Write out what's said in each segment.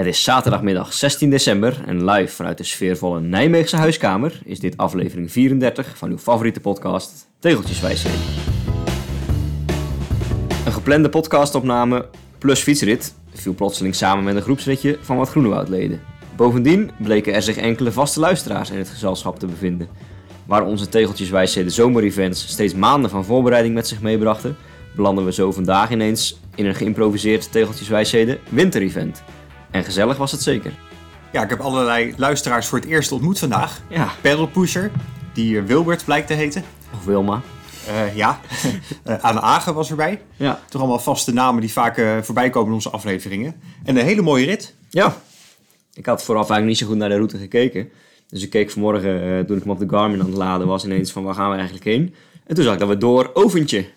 Het is zaterdagmiddag 16 december en live vanuit de sfeervolle Nijmeegse huiskamer is dit aflevering 34 van uw favoriete podcast Tegeltjeswijsheden. Een geplande podcastopname plus fietsrit viel plotseling samen met een groepsritje van wat Groenewoudleden. Bovendien bleken er zich enkele vaste luisteraars in het gezelschap te bevinden. Waar onze Tegeltjeswijsheden zomerevents steeds maanden van voorbereiding met zich meebrachten, belanden we zo vandaag ineens in een geïmproviseerd Tegeltjeswijsheden winterevent. En gezellig was het zeker. Ja, ik heb allerlei luisteraars voor het eerst ontmoet vandaag. Ja, Pedal Pusher, die eh, Wilbert blijkt te heten. of Wilma. Eh, ja, Eh Anne Agen was erbij. Ja. Toch allemaal vaste namen die vaak voorbij komen in onze afleveringen. En een hele mooie rit. Ja. Ik had vooraf eigenlijk niet zo goed naar de route gekeken. Dus ik keek vanmorgen, toen ik hem op de Garmin aan het laden was, ineens van waar gaan we eigenlijk heen? En toen zag ik dat we door Oventje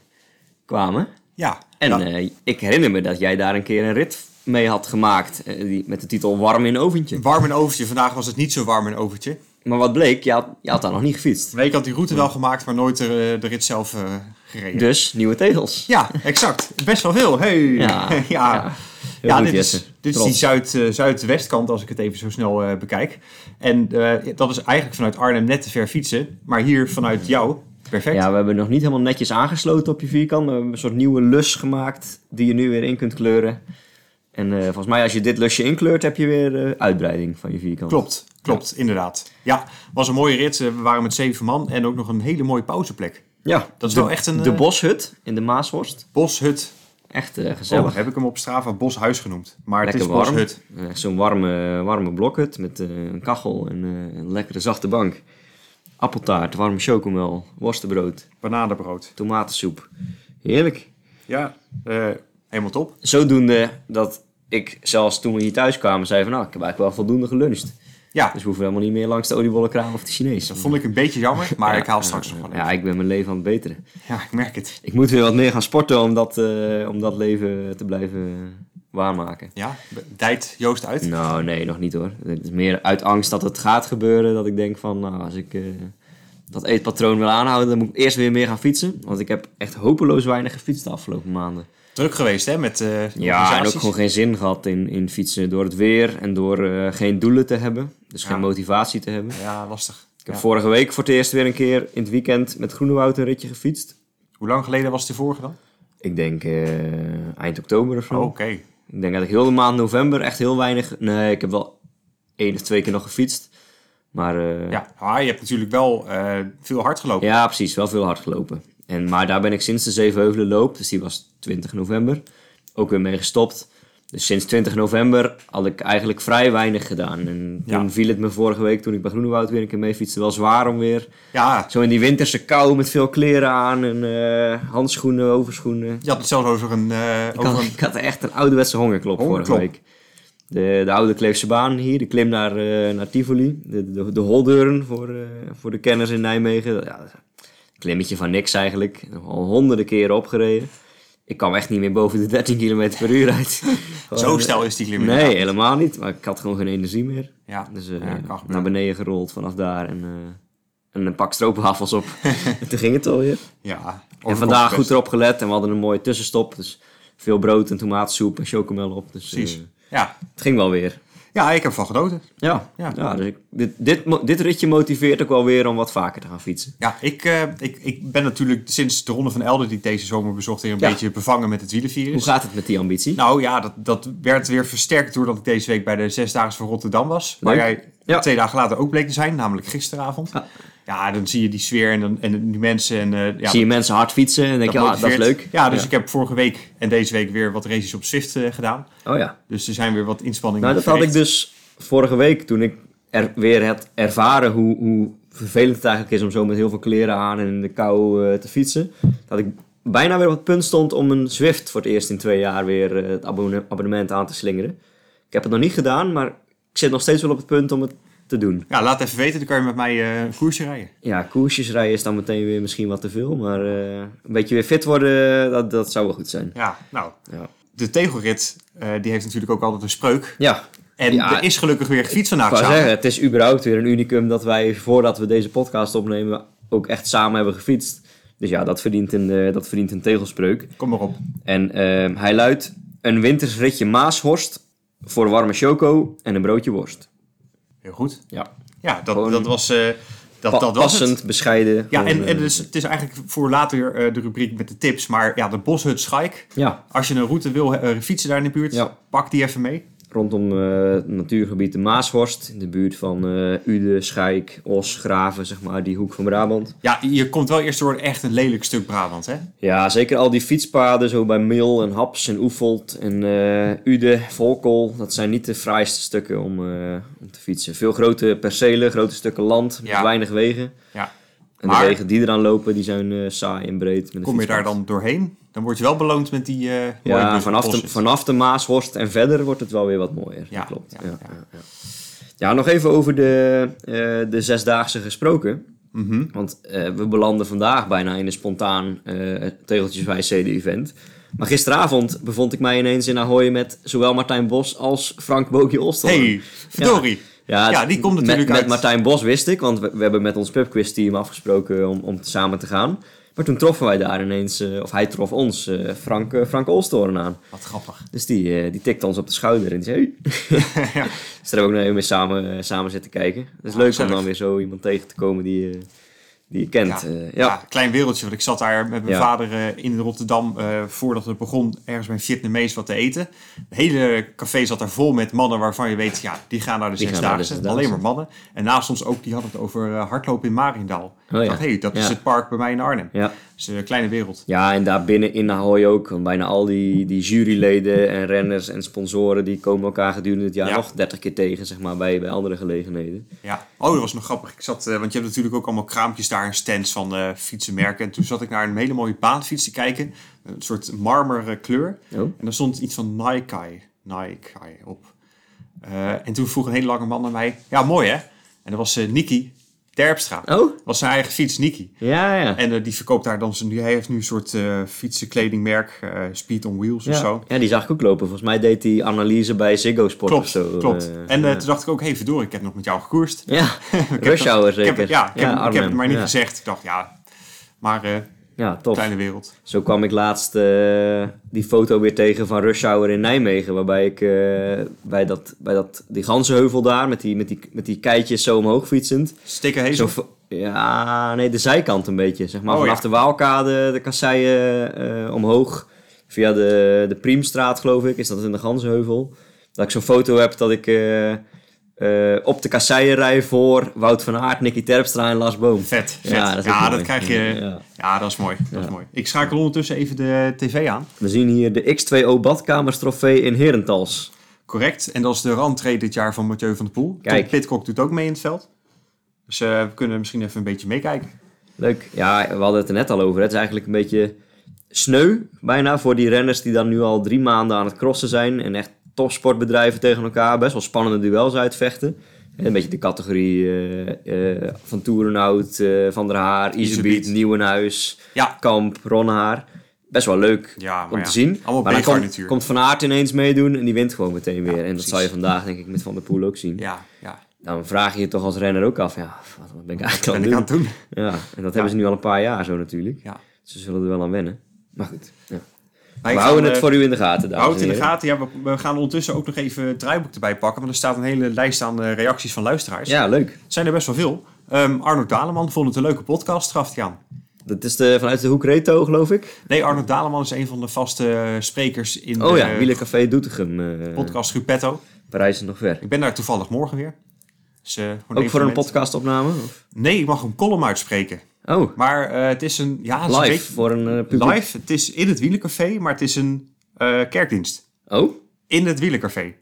kwamen. Ja, En nou, ik herinner me dat jij daar een keer een rit mee had gemaakt. eh, die, met de titel Warm in Oventje. warm en overtje. Vandaag was het niet zo warm en overtje. Maar wat bleek, je had, je had daar nog niet gefietst. Nee, ik had die route wel gemaakt, maar nooit de, de rit zelf eh, gereden. Dus nieuwe tegels. Ja, exact. Best wel veel. Hey. Ja, ja. ja. Dit is, dit is die zuid, eh, zuidwestkant als ik het even zo snel eh, bekijk. En eh, dat is eigenlijk vanuit Arnhem net te ver fietsen. Maar hier vanuit jou, perfect. Ja, we hebben nog niet helemaal netjes aangesloten op je vierkant. Maar we hebben een soort nieuwe lus gemaakt die je nu weer in kunt kleuren. En eh, volgens mij als je dit lusje inkleurt heb je weer eh, uitbreiding van je vierkant. Klopt, klopt, inderdaad. Ja, was een mooie rit. Eh, We waren met zeven man en ook nog een hele mooie pauzeplek. Ja, Dat is de, wel echt een, De Boshut in de Maashorst. Boshut. Echt eh, Oh, gezellig. heb ik hem op Strava Boshuis genoemd. Maar Lekker het is warm. Boshut. Zo'n warme, warme blokhut met een kachel en een lekkere zachte bank. Appeltaart, warme chocomel, worstenbrood, Bananenbrood. tomatensoep. Heerlijk. Ja, eh, helemaal top. Zodoende dat ik zelfs toen we hier thuis kwamen zei van... Nou, ik heb eigenlijk wel voldoende geluncht. Ja, Dus we hoeven helemaal niet meer langs de oliebollenkraam of de Chinees. dat vond ik een beetje jammer, maar Ja, ik haal straks nog wel even. Ja, ik ben mijn leven aan het beteren. Ja, ik merk het. Ik moet weer wat meer gaan sporten om dat, eh, om dat leven te blijven waarmaken. Ja, dijt Joost uit. Nou, nee, nog niet hoor. Het is meer uit angst dat het gaat gebeuren. Dat ik denk van, nou, als ik eh, dat eetpatroon wil aanhouden, dan moet ik eerst weer meer gaan fietsen. Want ik heb echt hopeloos weinig gefietst de afgelopen maanden. Druk geweest, hè, met eh Ja, en ook gewoon geen zin gehad in, in fietsen door het weer en door eh, geen doelen te hebben. Dus geen motivatie te hebben. Ja, lastig. Ik heb Ja. vorige week voor het eerst weer een keer in het weekend met Groenewoud een ritje gefietst. Hoe lang geleden was de vorige dan? Ik denk eh, eind oktober of zo. Oh, Oké. Ik denk dat ik heel de maand november echt heel weinig... Nee, ik heb wel één of twee keer nog gefietst. Maar Ja, maar je hebt natuurlijk wel veel hard gelopen. Ja, precies. Wel veel hard gelopen. En, maar daar ben ik sinds de Zevenheuvelen loop, dus die was 20 november, ook weer mee gestopt. Dus sinds 20 november had ik eigenlijk vrij weinig gedaan. En Ja. toen viel het me vorige week, toen ik bij Groenewoud weer een keer mee fietste, wel zwaar om weer... Ja, Zo in die winterse kou met veel kleren aan en eh, handschoenen, overschoenen. je had het zelfs over een... eh, Ik over had, een ik had echt een ouderwetse hongerklop, Hongerklop. vorige week. De, de oude Kleefse baan hier, de klim naar, eh, naar Tivoli. De, de, de holdeuren voor, voor de kenners in Nijmegen. Ja, klimmetje van niks eigenlijk. Al honderden keren opgereden. Ik kwam echt niet meer boven de 13 km per uur uit. zo snel is die klim Nee, helemaal niet. Maar ik had gewoon geen energie meer. Ja, Dus eh, ja, naar beneden gerold vanaf daar en, eh, en een pak stroopwafels op. en toen ging het alweer. Ja, En vandaag goed erop gelet en we hadden een mooie tussenstop. Dus veel brood en tomatensoep en chocomel op. Dus Precies. eh, Ja. het ging wel weer. Ja, ik heb van genoten. Ja, Ja. ja. dus ik, dit, dit, dit ritje motiveert ook wel weer om wat vaker te gaan fietsen. Ja, ik, eh, ik, ik ben natuurlijk sinds de Ronde van Elden die ik deze zomer bezocht... weer een Ja. beetje bevangen met het wielenvirus. Hoe gaat het met die ambitie? Nou ja, dat, dat werd weer versterkt doordat ik deze week bij de Zesdaagse van Rotterdam was. Waar jij Ja. twee dagen later ook bleek te zijn, namelijk gisteravond. Ja. Ja, dan zie je die sfeer en, dan, en die mensen. En, eh, ja, Zie je mensen hard fietsen en denk je, ah, dat is leuk. Ja, dus ik heb vorige week en deze week weer wat races op Swift eh, gedaan. Oh ja. Dus er zijn weer wat inspanningen Nou, dat had ik dus vorige week toen ik er weer had ervaren hoe, hoe vervelend het eigenlijk is om zo met heel veel kleren aan en in de kou eh, te fietsen. Dat ik bijna weer op het punt stond om een Zwift voor het eerst in twee jaar weer het abonne- abonnement aan te slingeren. Ik heb het nog niet gedaan, maar ik zit nog steeds wel op het punt om het te doen. Ja, laat even weten, dan kan je met mij eh, een koersje rijden. Ja, koersjes rijden is dan meteen weer misschien wat te veel, maar eh, een beetje weer fit worden, dat, dat zou wel goed zijn. Ja, nou, Ja. de tegelrit, eh, die heeft natuurlijk ook altijd een spreuk. Ja, En Ja. er is gelukkig weer gefietst vandaag samen. zeggen, het is überhaupt weer een unicum dat wij voordat we deze podcast opnemen ook echt samen hebben gefietst. Dus ja, dat verdient een, eh, dat verdient een tegelspreuk. Kom maar op. En ehm, hij luidt, een wintersritje Maashorst voor warme choco en een broodje worst. Heel goed. Ja, Ja, dat, Gewoon dat was, eh, dat, Pa- dat was passend, het. bescheiden. Ja, en, en eh, dus, het is eigenlijk voor later eh, de rubriek met de tips. Maar ja, de Boshut Schaik. Ja, Als je een route wil fietsen daar in de buurt, Ja. pak die even mee. Rondom eh, het natuurgebied de Maashorst, in de buurt van eh Ude, Schaik, Os, Graven, zeg maar, die hoek van Brabant. Ja, je komt wel eerst door echt een lelijk stuk Brabant, hè? Ja, zeker al die fietspaden, zo bij Mil en Haps en Oefeld en eh Ude, Volkel. Dat zijn niet de fraaiste stukken om, om te fietsen. Veel grote percelen, grote stukken land, met Ja. weinig wegen. Ja. En Maar- de wegen die eraan lopen, die zijn saai en breed. Met Kom je daar dan doorheen, dan word je wel beloond met die eh mooie Ja, vanaf de, vanaf de Maashorst en verder wordt het wel weer wat mooier. Ja, dat klopt. ja, Ja, ja, ja. nog even over de, eh, de zesdaagse gesproken. Mhm. Want eh, we belanden vandaag bijna in een spontaan eh tegeltjeswijs CD-event. Maar gisteravond bevond ik mij ineens in Ahoy met zowel Martijn Bos als Frank Bogie Olstel. hey, verdorie. Ja, Ja, die komt met, natuurlijk met uit- Martijn Bos wist ik, want we, we hebben met ons pubquiz-team afgesproken om, om samen te gaan. Maar toen troffen wij daar ineens, eh, of hij trof ons, eh, Frank, eh, Frank Olstoren aan. Wat grappig. Dus die, die tikte ons op de schouder en die zei... Hey. ja. Dus daar hebben we ook nog even mee samen, samen zitten kijken. Het is Ah, leuk om dan weer zo iemand tegen te komen die, die je kent. Ja, Eh, ja. ja. klein wereldje. Want ik zat daar met mijn Ja. vader eh, in Rotterdam eh, voordat het begon ergens bij een Vietnamees wat te eten. Het hele café zat daar vol met mannen waarvan je weet, ja, die gaan naar de Zesdaagse. Alleen maar mannen. En naast ons ook, die hadden het over hardlopen in Mariendaal. Oh, ik dacht, hé, hey, dat is het park bij mij in Arnhem. Dus een kleine wereld. ja, en daar binnen in Ahoy ook. Bijna al die, die juryleden en renners en sponsoren... die komen elkaar gedurende het jaar Ja. nog 30 keer tegen, zeg maar, bij, bij andere gelegenheden. Ja. Oh, dat was nog grappig. Ik zat, eh, want je hebt natuurlijk ook allemaal kraampjes daar en stands van eh, fietsenmerken. En toen zat ik naar een hele mooie baanfiets te kijken. Een soort marmer kleur. Oh, En daar stond iets van Nike, Nike op. Eh, en toen vroeg een hele lange man naar mij, ja mooi hè? En dat was eh Niki Terpstra. Dat oh? was zijn eigen fiets, Niki. Ja, ja. En eh, die verkoopt daar dan zijn, hij heeft nu een soort eh fietsenkledingmerk, eh, Speed on Wheels of zo. ja, die zag ik ook lopen. Volgens mij deed hij analyse bij Ziggo Sport of Klopt, zo. klopt. en ja. toen dacht ik ook, hey verdorie, ik heb nog met jou gekoerst. Ja, rush hour Ik heb, zeker. ja, ik heb, ik heb het maar niet gezegd. Ik dacht, ja, maar Ja, tof. kleine wereld. Zo kwam ik laatst eh, die foto weer tegen van Rush Hour in Nijmegen. Waarbij ik eh, bij, dat, bij dat, die ganzenheuvel daar met die, met, die, met die keitjes zo omhoog fietsend. Stikken Zo, hezel. v- ja, nee, de zijkant een beetje. Zeg maar Oh, vanaf ja. de Waalkade, de kasseien eh, omhoog. Via de, de Priemstraat, geloof ik, is dat in de ganzenheuvel. Dat ik zo'n foto heb dat ik eh, op de kasseien rij voor Wout van Aert, Nicky Terpstra en Lars Boom. Vet, vet. Ja, Ja, dat krijg je. Ja. Ja, dat is mooi. Dat is mooi. Ik schakel ondertussen even de tv aan. We zien hier de X2O badkamers trofee in Herentals. Correct. En dat is de randtree dit jaar van Mathieu van der Poel. Kijk. Tom Pitcock doet ook mee in het veld. Dus eh, we kunnen misschien even een beetje meekijken. Leuk. Ja, we hadden het er net al over. Het is eigenlijk een beetje sneu, bijna, voor die renners die dan nu al drie maanden aan het crossen zijn. En echt topsportbedrijven tegen elkaar. Best wel spannende duels uitvechten. En Een beetje de categorie eh, eh, van Toerenhout, eh, Van der Haar, Iserbiet. Nieuwenhuis, Ja. Kamp, Ronnehaar. Best wel leuk Ja, om ja. te zien. Allemaal maar dan komt, komt Van Aert ineens meedoen en die wint gewoon meteen weer. en dat zal je vandaag denk ik met Van der Poel ook zien. Ja, ja. Dan vraag je je toch als renner ook af, ja, wat, ben ik eigenlijk ben aan aan het doen? het doen? Ja, en dat hebben ze nu al een paar jaar zo natuurlijk. Ja. Ze zullen er wel aan wennen. Maar goed, ja. Wij we houden het eh, voor u in de gaten, We dames het in de gaten. Ja, we, we gaan ondertussen ook nog even het draaiboek erbij pakken. Want er staat een hele lijst aan eh, reacties van luisteraars. Ja, leuk. Het zijn er best wel veel. Ehm, Arno Daleman vond het een leuke podcast, gaf hij aan. Dat is de, vanuit de Hoek Reto, geloof ik. Nee, Arno Daleman is een van de vaste eh, sprekers in Oh de ja, Wielercafé Doetinchem. podcast Gruppetto. Parijs is nog ver. Ik ben daar toevallig morgen weer. Dus, Ook voor een met- podcastopname? Of? Nee, ik mag een column uitspreken. Oh, Maar eh, het is een... Ja, een live voor een eh, publiek. live. Het is in het Wielencafé, maar het is een eh, kerkdienst. Oh, In het Wielencafé.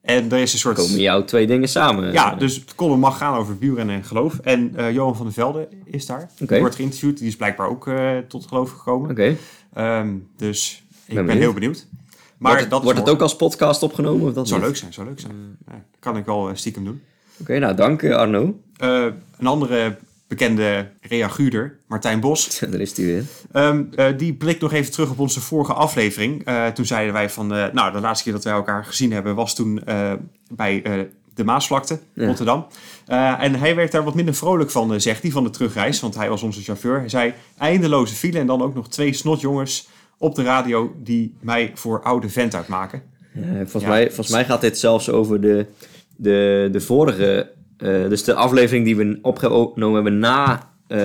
En er is een soort... komen jouw twee dingen samen? Ja, dus het column mag gaan over wielrennen en geloof. En Johan van der Velde is daar. Oké. Die wordt geïnterviewd. Die is blijkbaar ook tot geloof gekomen. Oké. Ehm, dus ik ben, benieuwd. heel benieuwd. Maar wordt het, dat is wordt het morgen. ook als podcast opgenomen? Of dat zou leuk zijn, zou leuk zijn. Ja, dat kan ik wel stiekem doen. Oké, nou dank Arno. Een andere bekende reaguurder, Martijn Bos. Daar is hij weer. Ehm, eh, die blikt nog even terug op onze vorige aflevering. Eh, toen zeiden wij van, eh, nou, de laatste keer dat wij elkaar gezien hebben was toen bij de Maasvlakte, Ja. Rotterdam. En hij werd daar wat minder vrolijk van, zegt hij, van de terugreis, want hij was onze chauffeur. Hij zei, eindeloze file en dan ook nog twee snotjongens op de radio die mij voor oude vent uitmaken. Volgens, Ja. mij, volgens mij gaat dit zelfs over de, de, de vorige, eh, dus de aflevering die we opgenomen hebben na, eh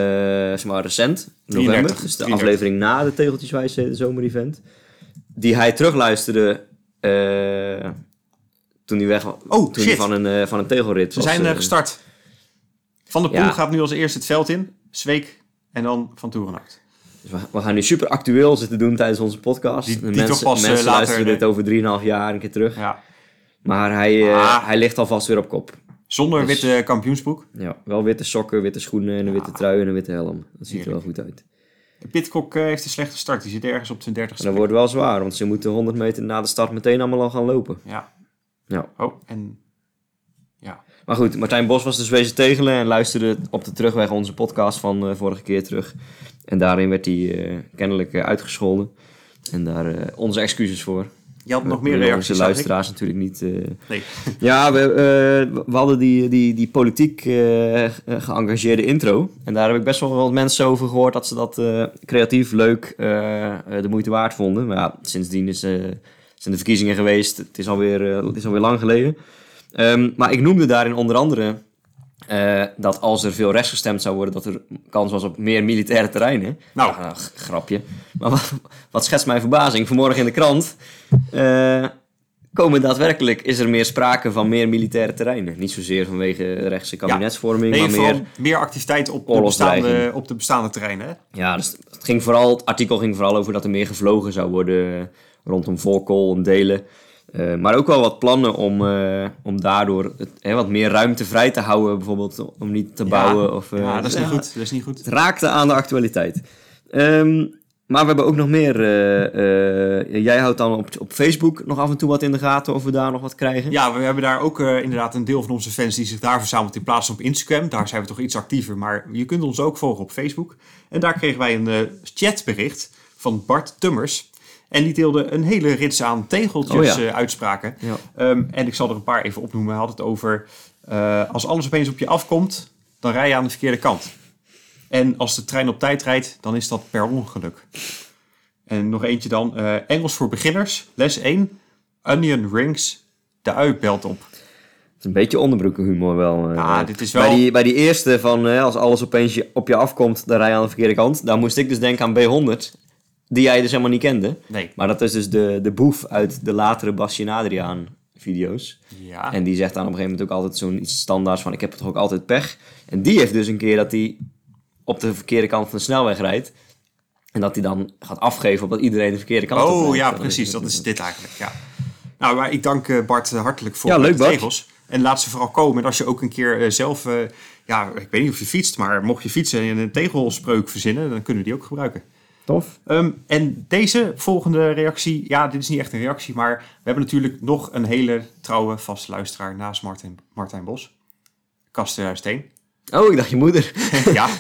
zeg maar recent, november. 33, Dus de 33. aflevering na de Tegeltjeswijze zomerevent. Die hij terugluisterde eh, toen hij weg was. Oh, toen hij shit. van een, van een tegelrit Ze was, zijn gestart. Van der Poel Ja. gaat nu als eerste het veld in. Zweek en dan Van Toerenhout. Dus we, we gaan nu super actueel zitten doen tijdens onze podcast. Die- De die mensen, toch pas, mensen luisteren dit over 3,5 jaar een keer terug. Ja. Maar hij, Ah. hij ligt alvast weer op kop. Zonder Dus- witte kampioensbroek. Ja, wel witte sokken, witte schoenen en een witte trui en een witte helm. Dat ziet er wel goed uit. Pitcock eh, heeft een slechte start. Die zit ergens op zijn En dertigste. dat wordt wel zwaar, want ze moeten 100 meter na de start meteen allemaal al gaan lopen. Ja. Ja. Oh, en... Ja. Maar goed, Martijn Bos was dus wezen tegelen en luisterde op de terugweg onze podcast van eh, vorige keer terug. En daarin werd hij eh, kennelijk uitgescholden. En daar onze excuses voor. Je had nog meer reacties. Onze ik. luisteraars natuurlijk niet... eh, Nee. Ja, we, eh, we hadden die, die, die politiek eh, geëngageerde intro. En daar heb ik best wel wat mensen over gehoord dat ze dat creatief, leuk, de moeite waard vonden. Maar ja, sindsdien is, zijn de verkiezingen geweest. Het is alweer, het is alweer lang geleden. Ehm, maar ik noemde daarin onder andere eh, dat als er veel rechts gestemd zou worden, dat er kans was op meer militaire terreinen. Nou. Ja, g- grapje. Maar wat, wat schetst mijn verbazing? Vanmorgen in de krant eh, komen daadwerkelijk, is er meer sprake van meer militaire terreinen. Niet zozeer vanwege rechtse kabinetsvorming, Nee, maar meer... meer, activiteit op de, bestaande, op de bestaande terreinen. Hè? Ja, dus het, ging vooral, het artikel ging vooral over dat er meer gevlogen zou worden eh, rondom Volkel, om delen. Eh, maar ook wel wat plannen om, eh, om daardoor het, hè, wat meer ruimte vrij te houden, bijvoorbeeld om niet te bouwen. Ja, of, eh, ja, dat is niet goed. Dat is niet goed. Het raakte aan de actualiteit. Ehm, maar we hebben ook nog meer. eh, eh, jij houdt dan op, op Facebook nog af en toe wat in de gaten of we daar nog wat krijgen. Ja, we hebben daar ook eh, inderdaad een deel van onze fans die zich daar verzamelt in plaats van op Instagram. Daar zijn we toch iets actiever, maar je kunt ons ook volgen op Facebook. En daar kregen wij een eh, chatbericht van Bart Tummers. En die deelde een hele rits aan tegeltjes Oh ja. eh, uitspraken. Ja. Ehm, en ik zal er een paar even opnoemen. Hij had het over, eh, als alles opeens op je afkomt, dan rij je aan de verkeerde kant. En als de trein op tijd rijdt, dan is dat per ongeluk. En nog eentje dan, eh, Engels voor beginners, les 1, onion rings, de ui belt op. Het is een beetje onderbroekenhumor wel. Ja, dit is wel- Bij die, bij die eerste van als alles opeens je- op je afkomt, dan rij je aan de verkeerde kant. Daar moest ik dus denken aan B100, die jij dus helemaal niet kende. Nee. Maar dat is dus de, de boef uit de latere Bastien Adriaan video's. Ja. En die zegt dan op een gegeven moment ook altijd zo'n iets standaards van ik heb toch ook altijd pech. En die heeft dus een keer dat hij op de verkeerde kant van de snelweg rijdt. En dat hij dan gaat afgeven op dat iedereen de verkeerde kant op Oh ja, precies. Dat is dit eigenlijk. Ja. Nou, maar ik dank eh, Bart eh, hartelijk voor Ja, de leuk, Bart. regels. En laat ze vooral komen. En als je ook een keer eh, zelf, ja, ik weet niet of je fietst, maar mocht je fietsen en een tegelspreuk verzinnen, dan kunnen we die ook gebruiken. Tof. Ehm, en deze volgende reactie, ja, dit is niet echt een reactie, maar we hebben natuurlijk nog een hele trouwe vaste luisteraar naast Martijn, Martijn Bos. Kast 2001. Oh, ik dacht je moeder. ja.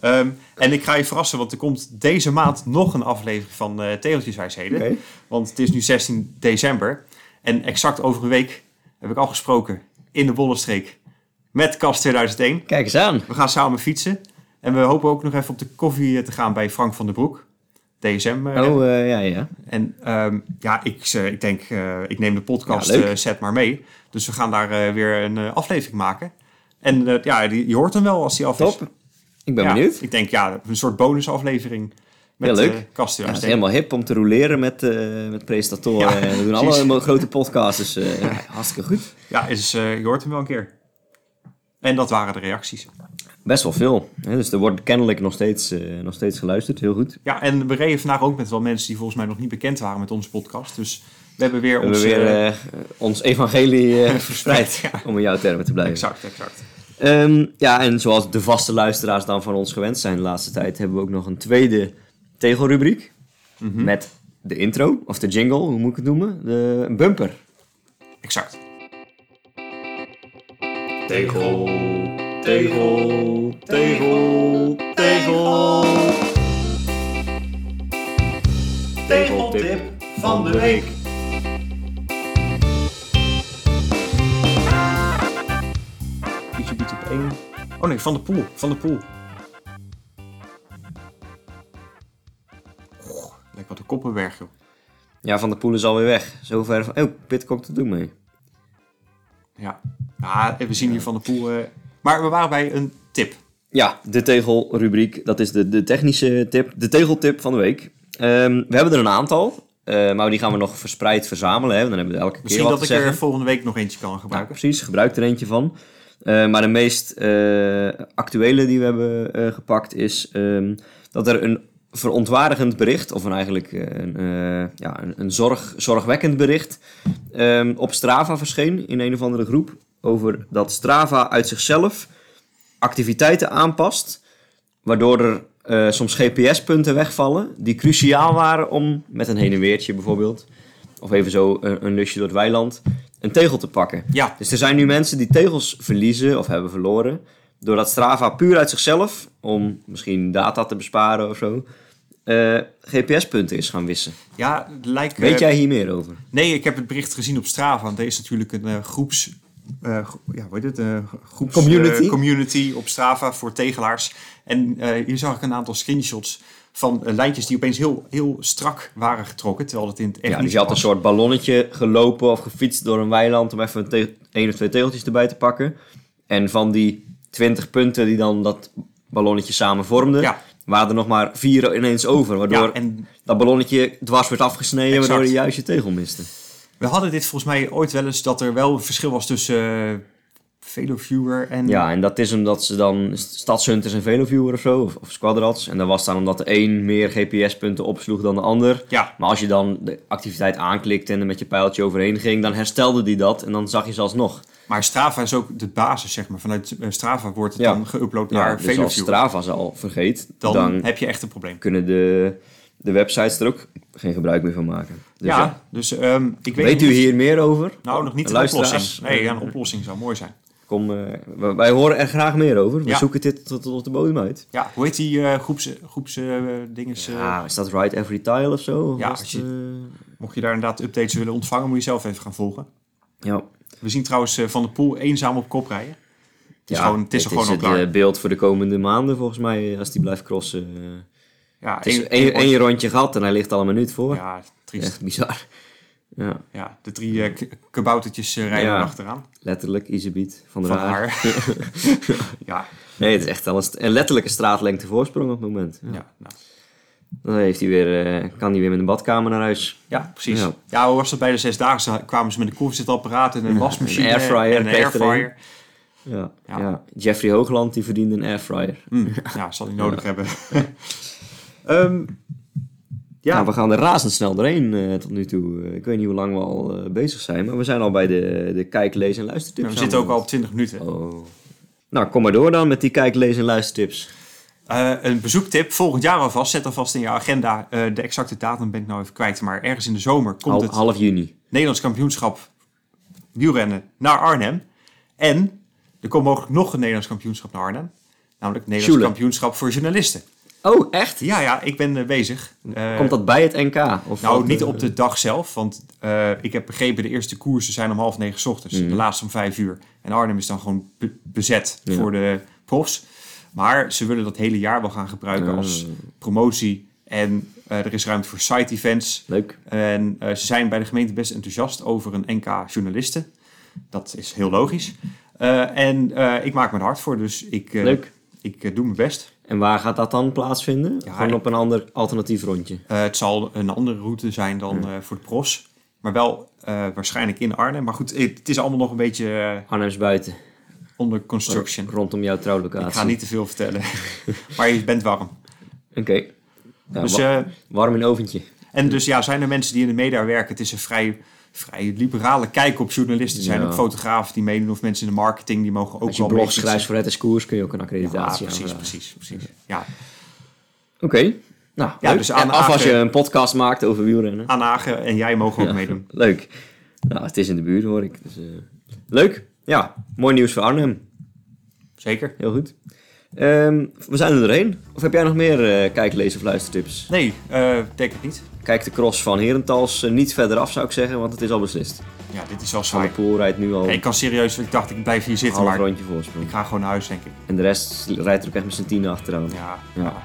Ehm, en ik ga je verrassen, want er komt deze maand nog een aflevering van eh Tegeltjeswijsheden. Want het is nu 16 december. En exact over een week heb ik al gesproken in de Bollenstreek met Kast 2001. Kijk eens aan. We gaan samen fietsen. En we hopen ook nog even op de koffie eh, te gaan bij Frank van der Broek. DSM. eh, Oh, eh, ja, ja. En ehm, ja, ik, ik denk, ik neem de podcast Ja, set maar mee. Dus we gaan daar weer een aflevering maken. En ja, die, je hoort hem wel als die af is. Top. Ik ben Ja, benieuwd. Ik denk, ja, een soort bonusaflevering met Ja, leuk. Ja, het is 2001. helemaal hip om te roleren met, eh, met presentatoren. Ja, we doen allemaal grote podcasts, dus ja, hartstikke goed. Ja, is, je hoort hem wel een keer. En dat waren de reacties. Best wel veel. Hè? Dus er wordt kennelijk nog steeds, eh, nog steeds geluisterd. Heel goed. Ja, en we reden vandaag ook met wel mensen die volgens mij nog niet bekend waren met onze podcast. Dus we hebben weer We ons... hebben weer eh, eh, ons evangelie eh, verspreid, Ja. om in jouw termen te blijven. exact, exact. Ehm, ja, en zoals de vaste luisteraars dan van ons gewend zijn de laatste tijd, hebben we ook nog een tweede tegelrubriek. Mhm. Met de intro, of de jingle, hoe moet ik het noemen? De een bumper. Exact. Tegel, tegel, tegel, tegel. Tegeltip van de week. Ietsje biedt op één. Oh nee, Van de Poel. Van de Poel. Goh, Lijkt wat een koppenberg, joh. Ja, Van der Poel is alweer weg. Zover van... Oh, Pitcock doet mee. Ja, ja we zien hier Van de Poel... eh, maar we waren bij een tip. Ja, de tegelrubriek. Dat is de, de technische tip. De tegeltip van de week. Ehm, we hebben er een aantal. eh, maar die gaan we nog verspreid verzamelen. Hè? Dan hebben we elke Misschien keer wat dat ik er volgende week nog eentje kan Ja, gebruiken. precies. Gebruik er eentje van. Eh, maar de meest eh, actuele die we hebben gepakt is ehm, dat er een verontwaardigend bericht, of een eigenlijk een, ja, een, een zorg, zorgwekkend bericht, ehm, op Strava verscheen in een of andere groep. Over dat Strava uit zichzelf activiteiten aanpast, waardoor er eh, soms GPS-punten wegvallen die cruciaal waren om met een heen en weertje bijvoorbeeld, of even zo een, een lusje door het weiland, een tegel te pakken. Ja, Dus er zijn nu mensen die tegels verliezen of hebben verloren. Doordat Strava puur uit zichzelf, om misschien data te besparen of zo, eh, GPS-punten is gaan wissen. ja lijkt... Weet eh, jij hier meer over? Nee, ik heb het bericht gezien op Strava. Want er is natuurlijk een groeps... eh, ja, hoe heet het? eh, groeps, Community. eh, community op Strava voor tegelaars. En hier zag ik een aantal screenshots van lijntjes die opeens heel, heel strak waren getrokken. Terwijl het in het echt Ja, dus je had een soort ballonnetje gelopen of gefietst door een weiland om even een of twee tegeltjes erbij te pakken. En van die 20 punten die dan dat ballonnetje samen vormden, Ja. waren er nog maar vier ineens over. Waardoor Ja, en dat ballonnetje dwars werd afgesneden, Exact. waardoor je juist je tegel miste. We hadden dit volgens mij ooit wel eens dat er wel een verschil was tussen uh, Veloviewer en... Ja, en dat is omdat ze dan Stadshunters en Veloviewer of zo, of, of Squadrats. En dat was dan omdat de een meer GPS-punten opsloeg dan de ander. Ja, Maar als je dan de activiteit aanklikte en er met je pijltje overheen ging, dan herstelde die dat en dan zag je ze alsnog. maar Strava is ook de basis, zeg maar. Vanuit eh, Strava wordt het Ja. dan geüpload Ja, naar dus als Veloviewer. Strava ze al vergeet, Dan, dan, heb je echt een probleem. kunnen de, de websites er ook geen gebruik meer van maken. Dus ja, ja. dus ehm, ik weet, Weet u hier meer over? Nou, nog niet Luisteraars? oplossing. Nee, ja, een oplossing zou mooi zijn. Kom, eh, wij- horen er graag meer over. We Ja. zoeken dit tot, tot op de bodem uit. Ja, hoe heet die eh groeps, groeps eh, dinges? Ja, is dat Right Every Tile of zo? Of Ja, als het, Mocht je daar inderdaad updates willen ontvangen, moet je zelf even gaan volgen. ja. We zien trouwens Van de Poel eenzaam op kop rijden. Het is, gewoon, het is er gewoon al het beeld voor de komende maanden volgens mij, als die blijft crossen. Ja, één rondje gehad en hij ligt al een minuut voor. Ja, triest. Echt bizar. Ja, Ja, de drie k- kaboutertjes eh, rijden Ja. er achteraan. letterlijk, Isebiet van de Van Raar. haar. ja, Nee, het is echt al een, st- een letterlijke straatlengte voorsprong op het moment. Ja. ja, nou. Dan heeft hij weer, eh, kan hij weer met een badkamer naar huis. ja, precies. Ja. Ja. hoe was dat bij de Zesdaagse? Kwamen ze met een koffiezetapparaat en een wasmachine een airfryer en een er airfryer. Ja. Ja. Jeffrey Hoogland die verdiende een airfryer. Hm, ja, zal hij nodig hebben. Ehm, ja, Nou, we gaan er razendsnel doorheen eh, tot nu toe. Eh, ik weet niet hoe lang we al eh, bezig zijn, maar we zijn al bij de, de kijk, lees en luistertips. we zitten ook al op 20 minuten. Oh. Nou, kom maar door dan met die kijk, lees en luistertips. Eh, een bezoektip, volgend jaar alvast. Zet alvast in je agenda. Eh, de exacte datum ben ik nou even kwijt. Maar ergens in de zomer komt Hal- het half juni. Nederlands kampioenschap wielrennen naar Arnhem. En er komt mogelijk nog een Nederlands kampioenschap naar Arnhem. Namelijk het Nederlands kampioenschap voor journalisten. Oh, echt? Ja, ja, ik ben eh, bezig. Eh, Komt dat bij het NK? Of nou, niet op de dag zelf. Want eh, ik heb begrepen, de eerste koersen zijn om half negen 's ochtends. Mhm. De laatste om vijf uur. En Arnhem is dan gewoon be- bezet Ja. voor de profs. Maar ze willen dat hele jaar wel gaan gebruiken Ah. als promotie. En er is ruimte voor side events. Leuk. En ze zijn bij de gemeente best enthousiast over een NK journalisten. Dat is heel logisch. En ik maak me er hard voor, dus ik, Leuk. ik doe mijn best. En waar gaat dat dan plaatsvinden? Ja, Gewoon op een ander alternatief rondje. Eh, het zal een andere route zijn dan eh, voor de pros. Maar wel eh, waarschijnlijk in Arnhem. Maar goed, het, is allemaal nog een beetje Arnhems buiten. onder construction. Rondom jouw trouwlocatie. Ik ga niet te veel vertellen. maar je bent warm. Oké. Ja, dus, wa- warm in oventje. en dus ja, zijn er mensen die in de media werken. Het is een vrij, vrij liberale kijk op journalisten. Er zijn Ja. ook fotografen die meedoen of mensen in de marketing. Die mogen ook Als je wel blog schrijft voor het Koers kun je ook een Ja, accreditatie precies, aanvragen. precies, precies. Ja, Oké. Nou, Ja, leuk. dus aan af als je een podcast maakt over wielrennen. Aan en jij mogen ook Ja, meedoen. Leuk. Nou, het is in de buurt hoor ik. Dus, eh, leuk. Ja, mooi nieuws voor Arnhem. Zeker. Heel goed. Ehm, we zijn er doorheen. Of heb jij nog meer eh kijk, lees of luistertips? Nee, eh denk het niet. Kijk de cross van Herentals eh, niet verder af zou ik zeggen, want het is al beslist. Ja, dit is wel Van de. Poel rijdt nu al een ik kan serieus, ik dacht ik blijf hier zitten, half maar rondje voorsprong. ik ga gewoon naar huis, denk ik. En de rest rijdt er ook echt met zijn tienen achteraan. Ja, Ja. ja.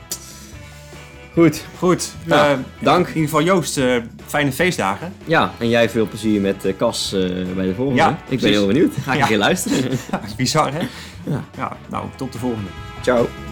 Goed. Goed. Nou, dank. In ieder geval Joost, fijne feestdagen. Ja, en jij veel plezier met Cas bij de volgende. Ja, ik ben heel benieuwd. Ga ik Ja. een keer luisteren. Bizar hè? Ja. ja. Nou, tot de volgende. Ciao.